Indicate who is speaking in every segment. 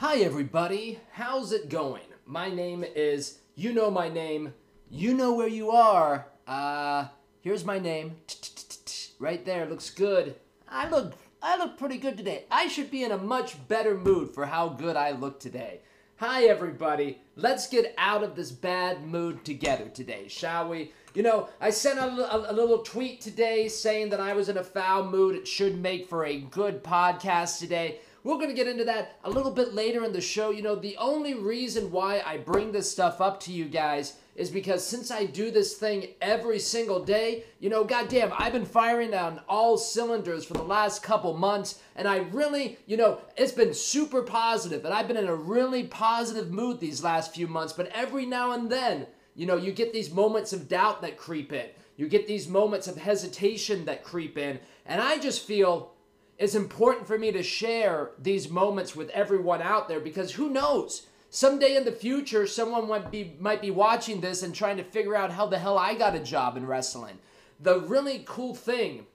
Speaker 1: Hi, everybody. How's it going? My name is, you know my name, you know where you are. Uh, here's my name. Right there, looks good. I look, I look pretty good today. I should be in a much better mood for how good I look today. Hi, everybody. Let's get out of this bad mood together today, shall we? You know, I sent a, a, a, little tweet today saying that I was in a foul mood. It should make for a good podcast today. We're going to get into that a little bit later in the show. You know, the only reason why I bring this stuff up to you guys is because since I do this thing every single day, you know, goddamn, I've been firing on all cylinders for the last couple months, and I really, you know, it's been super positive, and I've been in a really positive mood these last few months, but every now and then, you know, you get these moments of doubt that creep in. You get these moments of hesitation that creep in, and I just feel it's important for me to share these moments with everyone out there because who knows? Someday in the future, someone might be might be watching this and trying to figure out how the hell I got a job in wrestling. The really cool thing,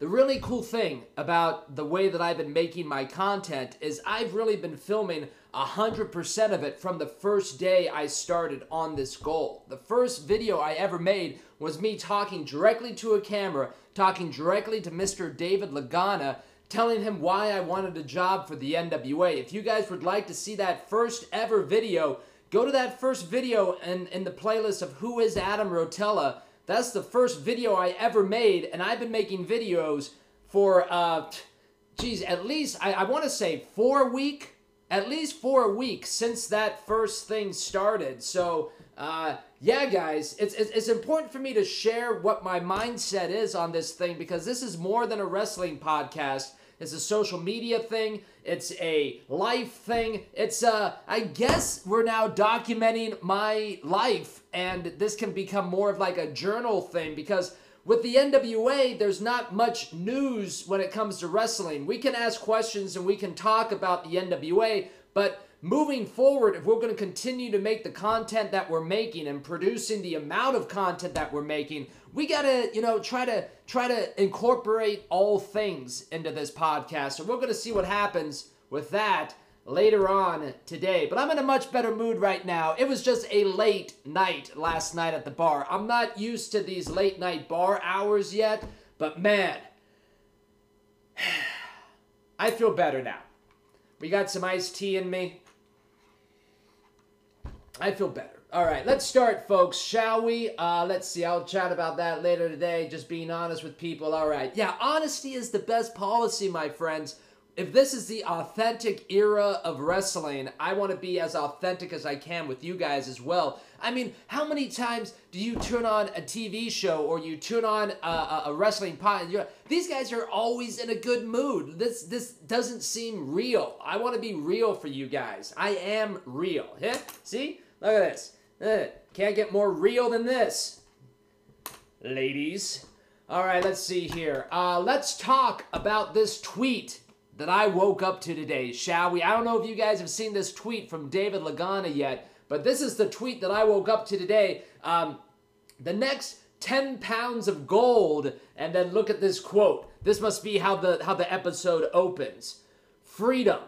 Speaker 1: the really cool thing about the way that I've been making my content is I've really been filming 100% of it from the first day I started on this goal. The first video I ever made was me talking directly to a camera, talking directly to Mr. David Lagana, telling him why I wanted a job for the NWA. If you guys would like to see that first ever video, go to that first video in, in the playlist of Who is Adam Rotella. That's the first video I ever made, and I've been making videos for, uh, geez, at least, I, I want to say four week, at least four weeks since that first thing started. So, uh, yeah, guys, it's, it's, it's important for me to share what my mindset is on this thing because this is more than a wrestling podcast. It's a social media thing. It's a life thing. It's a, I guess we're now documenting my life and this can become more of like a journal thing because with the NWA, there's not much news when it comes to wrestling. We can ask questions and we can talk about the NWA, but moving forward, if we're going to continue to make the content that we're making and producing the amount of content that we're making, we got to, you know, try to try to incorporate all things into this podcast. So we're going to see what happens with that later on today. But I'm in a much better mood right now. It was just a late night last night at the bar. I'm not used to these late night bar hours yet, but man, I feel better now. We got some iced tea in me. I feel better. All right, let's start, folks, shall we? Uh, let's see. I'll chat about that later today. Just being honest with people. All right. Yeah, honesty is the best policy, my friends. If this is the authentic era of wrestling, I want to be as authentic as I can with you guys as well. I mean, how many times do you turn on a TV show or you turn on a, a wrestling pod? These guys are always in a good mood. This this doesn't seem real. I want to be real for you guys. I am real. Yeah? See? Look at this. Can't get more real than this. Ladies. All right, let's see here. Uh, let's talk about this tweet that I woke up to today, shall we? I don't know if you guys have seen this tweet from David Lagana yet, but this is the tweet that I woke up to today. Um, the next 10 pounds of gold, and then look at this quote. This must be how the how the episode opens. Freedom,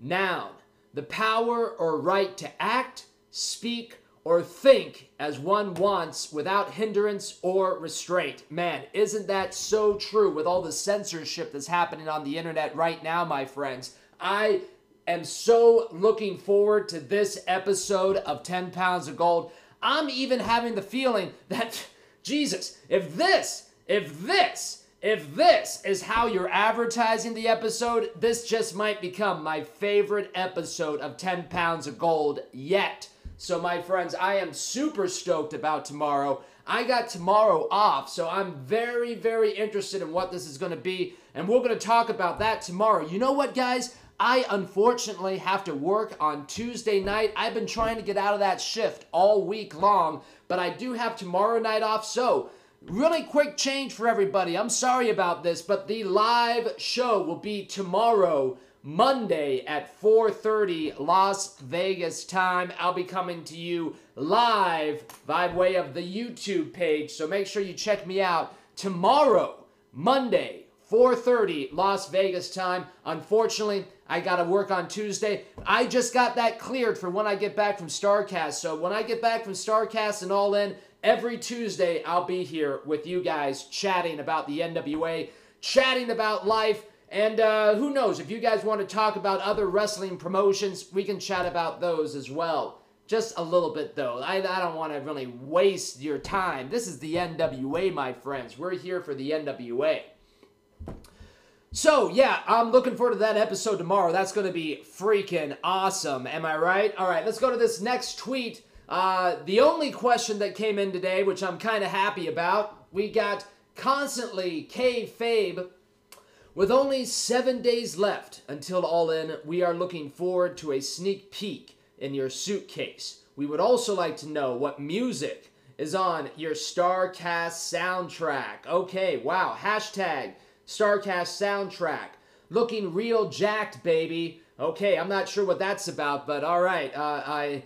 Speaker 1: noun, the power or right to act, speak, or think as one wants without hindrance or restraint. Man, isn't that so true with all the censorship that's happening on the internet right now, my friends? I am so looking forward to this episode of 10 Pounds of Gold. I'm even having the feeling that, Jesus, if this, if this, if this is how you're advertising the episode, this just might become my favorite episode of 10 Pounds of Gold yet. So, my friends, I am super stoked about tomorrow. I got tomorrow off, so I'm very, very interested in what this is going to be, and we're going to talk about that tomorrow. You know what, guys? I unfortunately have to work on Tuesday night. I've been trying to get out of that shift all week long, but I do have tomorrow night off, so really quick change for everybody. I'm sorry about this, but the live show will be tomorrow Monday at 4:30 Las Vegas time. I'll be coming to you live by way of the YouTube page, so make sure you check me out tomorrow, Monday, 4:30 Las Vegas time. Unfortunately, I got to work on Tuesday. I just got that cleared for when I get back from Starrcast. So when I get back from Starrcast and all in, every Tuesday I'll be here with you guys chatting about the NWA, chatting about life, and uh, who knows if you guys want to talk about other wrestling promotions, we can chat about those as well. Just a little bit though. I, I don't want to really waste your time. This is the NWA, my friends. We're here for the NWA. So, yeah, I'm looking forward to that episode tomorrow. That's going to be freaking awesome. Am I right? All right, let's go to this next tweet. Uh, the only question that came in today, which I'm kind of happy about, we got constantly kayfabe. With only seven days left until All In, we are looking forward to a sneak peek in your suitcase. We would also like to know what music is on your Starrcast soundtrack. Okay, wow. Hashtag Starrcast soundtrack. Looking real jacked, baby. Okay, I'm not sure what that's about, but all right. Uh, I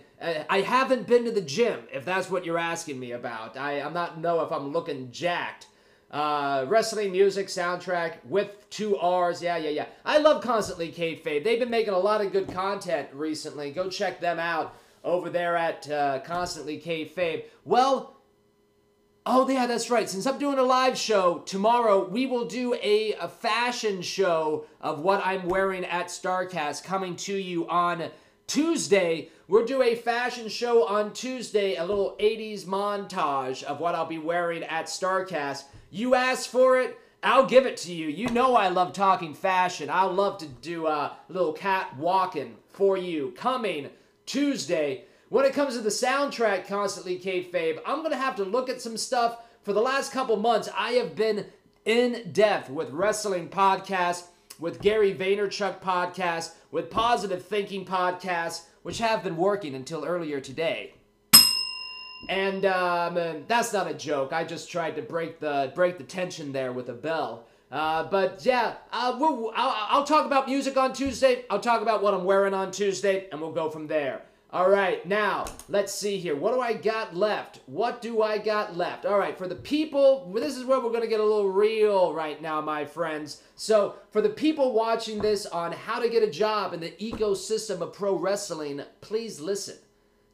Speaker 1: I haven't been to the gym, if that's what you're asking me about. I I'm not know if I'm looking jacked. Uh, wrestling music soundtrack with two R's. Yeah, yeah, yeah. I love Constantly Kayfabe. They've been making a lot of good content recently. Go check them out over there at uh, Constantly Kayfabe. Well, oh yeah, that's right. Since I'm doing a live show tomorrow, we will do a, a fashion show of what I'm wearing at Starrcast coming to you on Tuesday. We'll do a fashion show on Tuesday, a little 80s montage of what I'll be wearing at Starrcast. You asked for it, I'll give it to you. You know I love talking fashion. I'll love to do a little cat walking for you coming Tuesday. When it comes to the soundtrack, Constantly Kayfabe, I'm going to have to look at some stuff. For the last couple months, I have been in depth with wrestling podcasts, with Gary Vaynerchuk podcast, with Positive Thinking podcast, which have been working until earlier today. And um, that's not a joke. I just tried to break the break the tension there with a bell. Uh, but yeah, uh, we'll, I'll, I'll talk about music on Tuesday. I'll talk about what I'm wearing on Tuesday, and we'll go from there. All right, now let's see here. What do I got left? What do I got left? All right, for the people, this is where we're going to get a little real right now, my friends. So, for the people watching this on how to get a job in the ecosystem of pro wrestling, please listen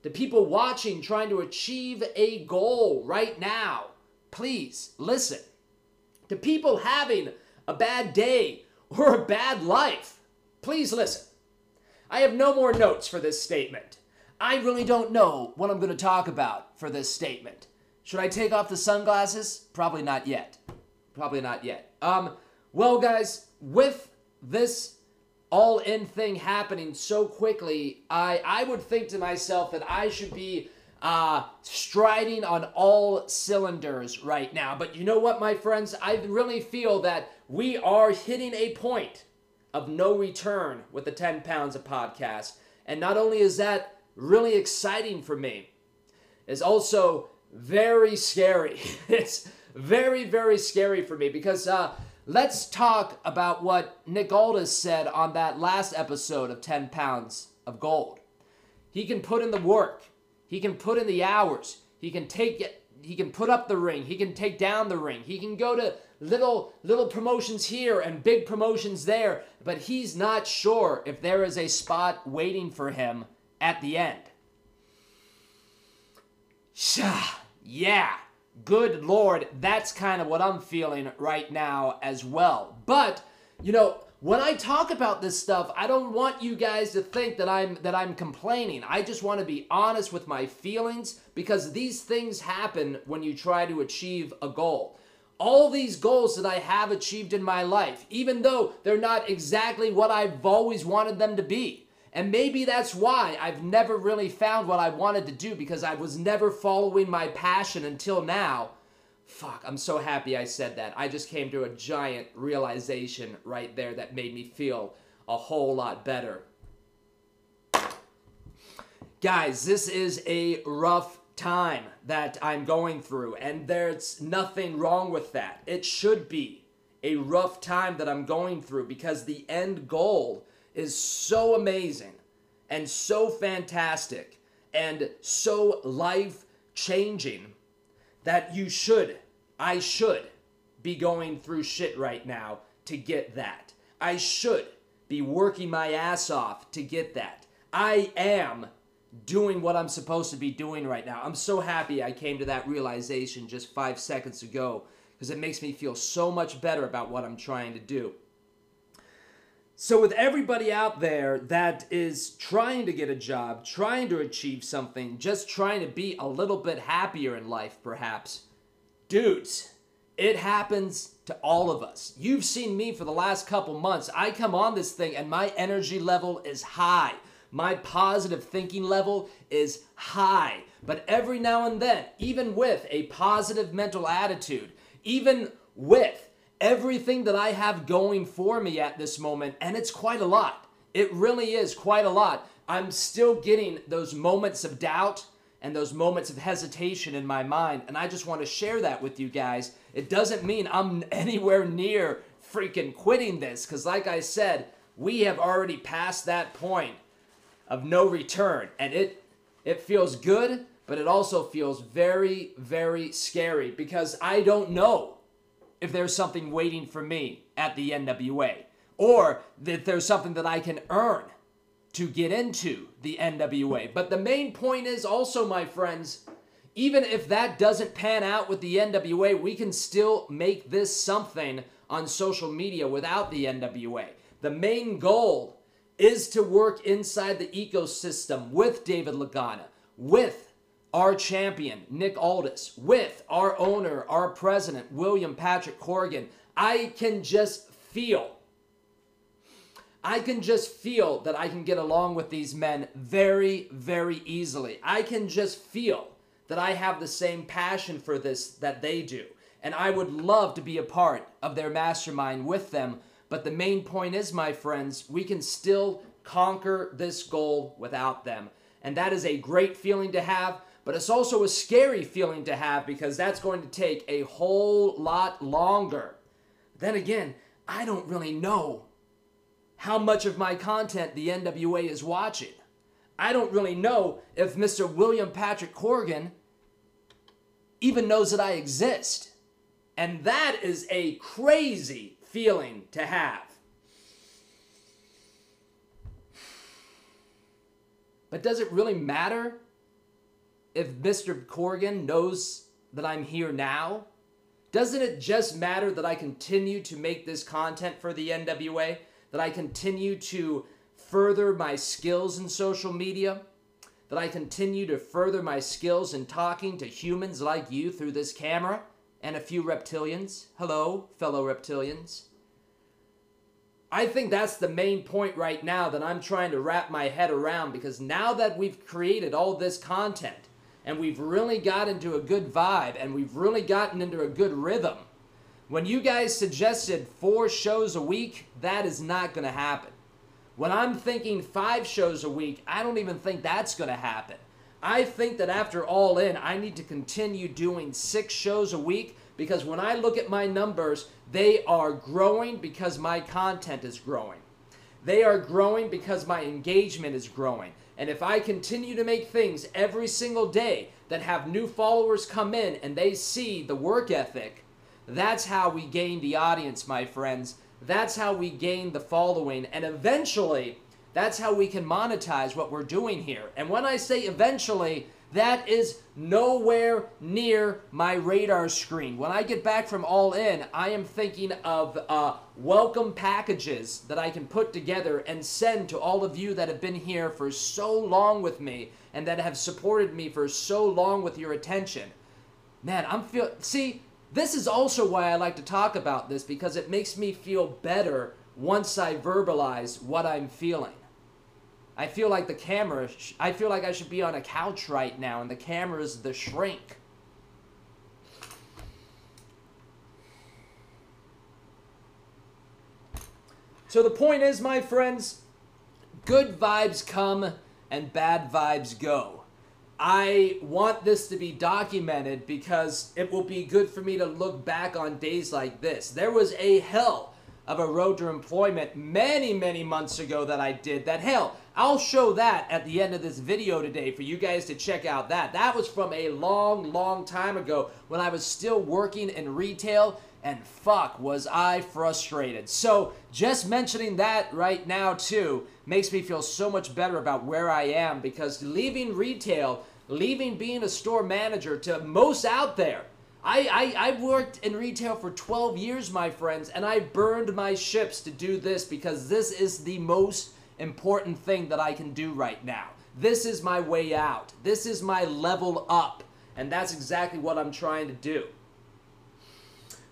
Speaker 1: the people watching trying to achieve a goal right now, please listen. To people having a bad day or a bad life, please listen. I have no more notes for this statement. I really don't know what I'm going to talk about for this statement. Should I take off the sunglasses? Probably not yet. Probably not yet. Um, well, guys, with this all in thing happening so quickly, I, I would think to myself that I should be uh, striding on all cylinders right now. But you know what, my friends? I really feel that we are hitting a point of no return with the 10 pounds of podcast. And not only is that really exciting for me, it's also very scary. it's very, very scary for me because uh, Let's talk about what Nick Aldis said on that last episode of 10 Pounds of Gold. He can put in the work. He can put in the hours. He can take it. He can put up the ring. He can take down the ring. He can go to little little promotions here and big promotions there, but he's not sure if there is a spot waiting for him at the end. Yeah, good lord, that's kind of what I'm feeling right now as well. But, you know, when I talk about this stuff, I don't want you guys to think that I'm that I'm complaining. I just want to be honest with my feelings because these things happen when you try to achieve a goal. All these goals that I have achieved in my life, even though they're not exactly what I've always wanted them to be, and maybe that's why I've never really found what I wanted to do because I was never following my passion until now. Fuck, I'm so happy I said that. I just came to a giant realization right there that made me feel a whole lot better. Guys, this is a rough time that I'm going through, and there's nothing wrong with that. It should be a rough time that I'm going through because the end goal is so amazing and so fantastic and so life changing that you should, I should be going through shit right now to get that. I should be working my ass off to get that. I am doing what I'm supposed to be doing right now. I'm so happy I came to that realization just five seconds ago because it makes me feel so much better about what I'm trying to do. So, with everybody out there that is trying to get a job, trying to achieve something, just trying to be a little bit happier in life, perhaps, dudes, it happens to all of us. You've seen me for the last couple months. I come on this thing and my energy level is high. My positive thinking level is high. But every now and then, even with a positive mental attitude, even with everything that I have going for me at this moment, and it's quite a lot. It really is quite a lot. I'm still getting those moments of doubt and those moments of hesitation in my mind, and I just want to share that with you guys. It doesn't mean I'm anywhere near freaking quitting this, because like I said, we have already passed that point of no return, and it it feels good, but it also feels very, very scary because I don't know if there's something waiting for me at the NWA or that there's something that I can earn to get into the NWA. But the main point is also, my friends, even if that doesn't pan out with the NWA, we can still make this something on social media without the NWA. The main goal is to work inside the ecosystem with David Lagana, with our champion, Nick Aldis, with our owner, our president, William Patrick Corgan, I can just feel, I can just feel that I can get along with these men very, very easily. I can just feel that I have the same passion for this that they do. And I would love to be a part of their mastermind with them. But the main point is, my friends, we can still conquer this goal without them. And that is a great feeling to have but it's also a scary feeling to have because that's going to take a whole lot longer. Then again, I don't really know how much of my content the NWA is watching. I don't really know if Mr. William Patrick Corgan even knows that I exist. And that is a crazy feeling to have. But does it really matter if Mr. Corgan knows that I'm here now? Doesn't it just matter that I continue to make this content for the NWA? That I continue to further my skills in social media? That I continue to further my skills in talking to humans like you through this camera and a few reptilians? Hello, fellow reptilians. I think that's the main point right now that I'm trying to wrap my head around because now that we've created all this content, and we've really got into a good vibe and we've really gotten into a good rhythm. When you guys suggested four shows a week, that is not going to happen. When I'm thinking five shows a week, I don't even think that's going to happen. I think that after all in, I need to continue doing six shows a week because when I look at my numbers, they are growing because my content is growing. They are growing because my engagement is growing. And if I continue to make things every single day that have new followers come in and they see the work ethic, that's how we gain the audience, my friends. That's how we gain the following. And eventually, that's how we can monetize what we're doing here. And when I say eventually, that is nowhere near my radar screen. When I get back from All In, I am thinking of uh, welcome packages that I can put together and send to all of you that have been here for so long with me and that have supported me for so long with your attention. Man, I'm feel see, this is also why I like to talk about this because it makes me feel better once I verbalize what I'm feeling. I feel like the camera, I feel like I should be on a couch right now and the camera is the shrink. So the point is, my friends, good vibes come and bad vibes go. I want this to be documented because it will be good for me to look back on days like this. There was a hell of a road to employment many, many months ago that I did that. Hell, I'll show that at the end of this video today for you guys to check out that. That was from a long, long time ago when I was still working in retail and fuck was I frustrated. So just mentioning that right now too makes me feel so much better about where I am because leaving retail, leaving being a store manager to most out there, I, I, I worked in retail for 12 years, my friends, and I burned my ships to do this because this is the most important thing that I can do right now. This is my way out. This is my level up. And that's exactly what I'm trying to do.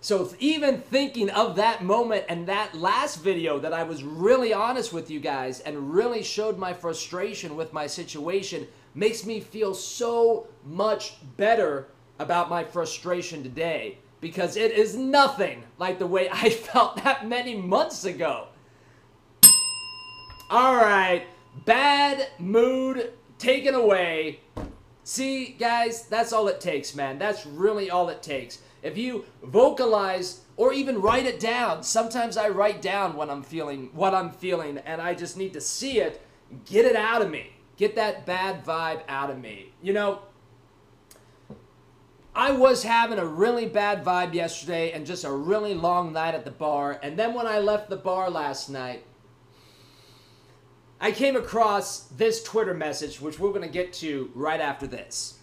Speaker 1: So even thinking of that moment and that last video that I was really honest with you guys and really showed my frustration with my situation makes me feel so much better about my frustration today because it is nothing like the way I felt that many months ago. All right, bad mood taken away. See, guys, that's all it takes, man. That's really all it takes. If you vocalize or even write it down, sometimes I write down what I'm feeling what I'm feeling and I just need to see it, get it out of me. Get that bad vibe out of me. You know, I was having a really bad vibe yesterday and just a really long night at the bar. And then when I left the bar last night, I came across this Twitter message, which we're going to get to right after this.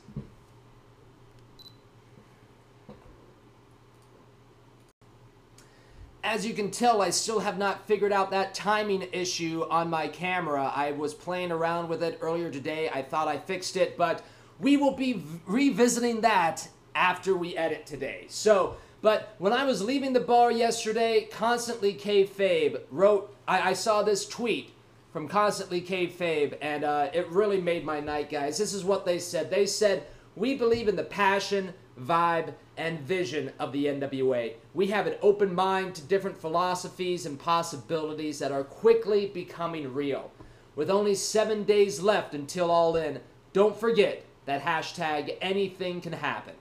Speaker 1: As you can tell, I still have not figured out that timing issue on my camera. I was playing around with it earlier today. I thought I fixed it, but we will be revisiting that after we edit today. So, but when I was leaving the bar yesterday, Constantly Kayfabe wrote, I, I saw this tweet from Constantly Kayfabe, and uh, it really made my night, guys. This is what they said. They said, we believe in the passion, vibe, and vision of the NWA. We have an open mind to different philosophies and possibilities that are quickly becoming real. With only seven days left until All In, don't forget that hashtag anything can happen.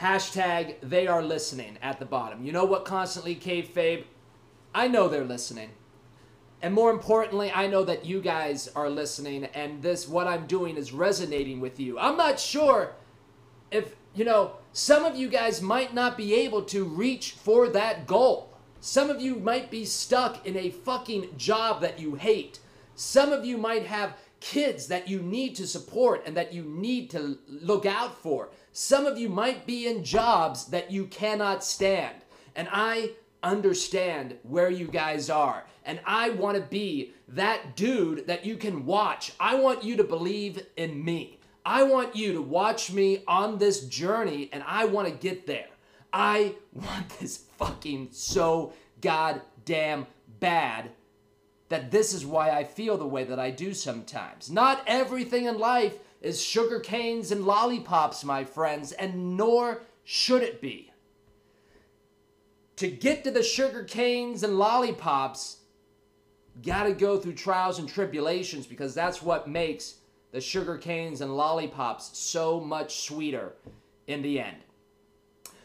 Speaker 1: Hashtag they are listening at the bottom. You know what, Constantly Kayfabe? I know they're listening. And more importantly, I know that you guys are listening and this, what I'm doing is resonating with you. I'm not sure if, you know, some of you guys might not be able to reach for that goal. Some of you might be stuck in a fucking job that you hate. Some of you might have kids that you need to support and that you need to look out for. Some of you might be in jobs that you cannot stand. And I understand where you guys are. And I want to be that dude that you can watch. I want you to believe in me. I want you to watch me on this journey and I want to get there. I want this fucking so goddamn bad that this is why I feel the way that I do sometimes. Not everything in life is sugar canes and lollipops, my friends, and nor should it be. To get to the sugar canes and lollipops, gotta go through trials and tribulations because that's what makes the sugar canes and lollipops so much sweeter in the end.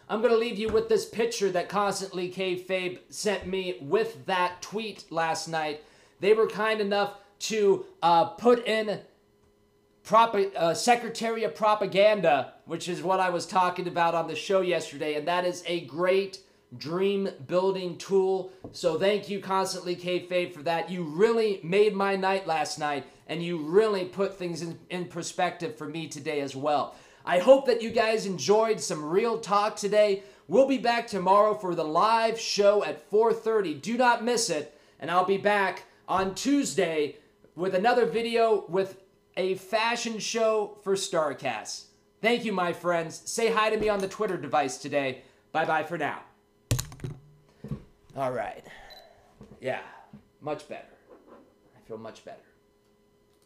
Speaker 1: I'm going to leave you with this picture that Constantly Kayfabe sent me with that tweet last night. They were kind enough to uh, put in prop- uh, Secretary of Propaganda, which is what I was talking about on the show yesterday, and that is a great dream building tool. So thank you, Constantly Kayfabe, for that. You really made my night last night, and you really put things in, in perspective for me today as well. I hope that you guys enjoyed some real talk today. We'll be back tomorrow for the live show at 4:30. Do not miss it, and I'll be back on Tuesday with another video with a fashion show for Starrcast. Thank you, my friends. Say hi to me on the Twitter device today. Bye bye for now. All right. Yeah, much better. I feel much better.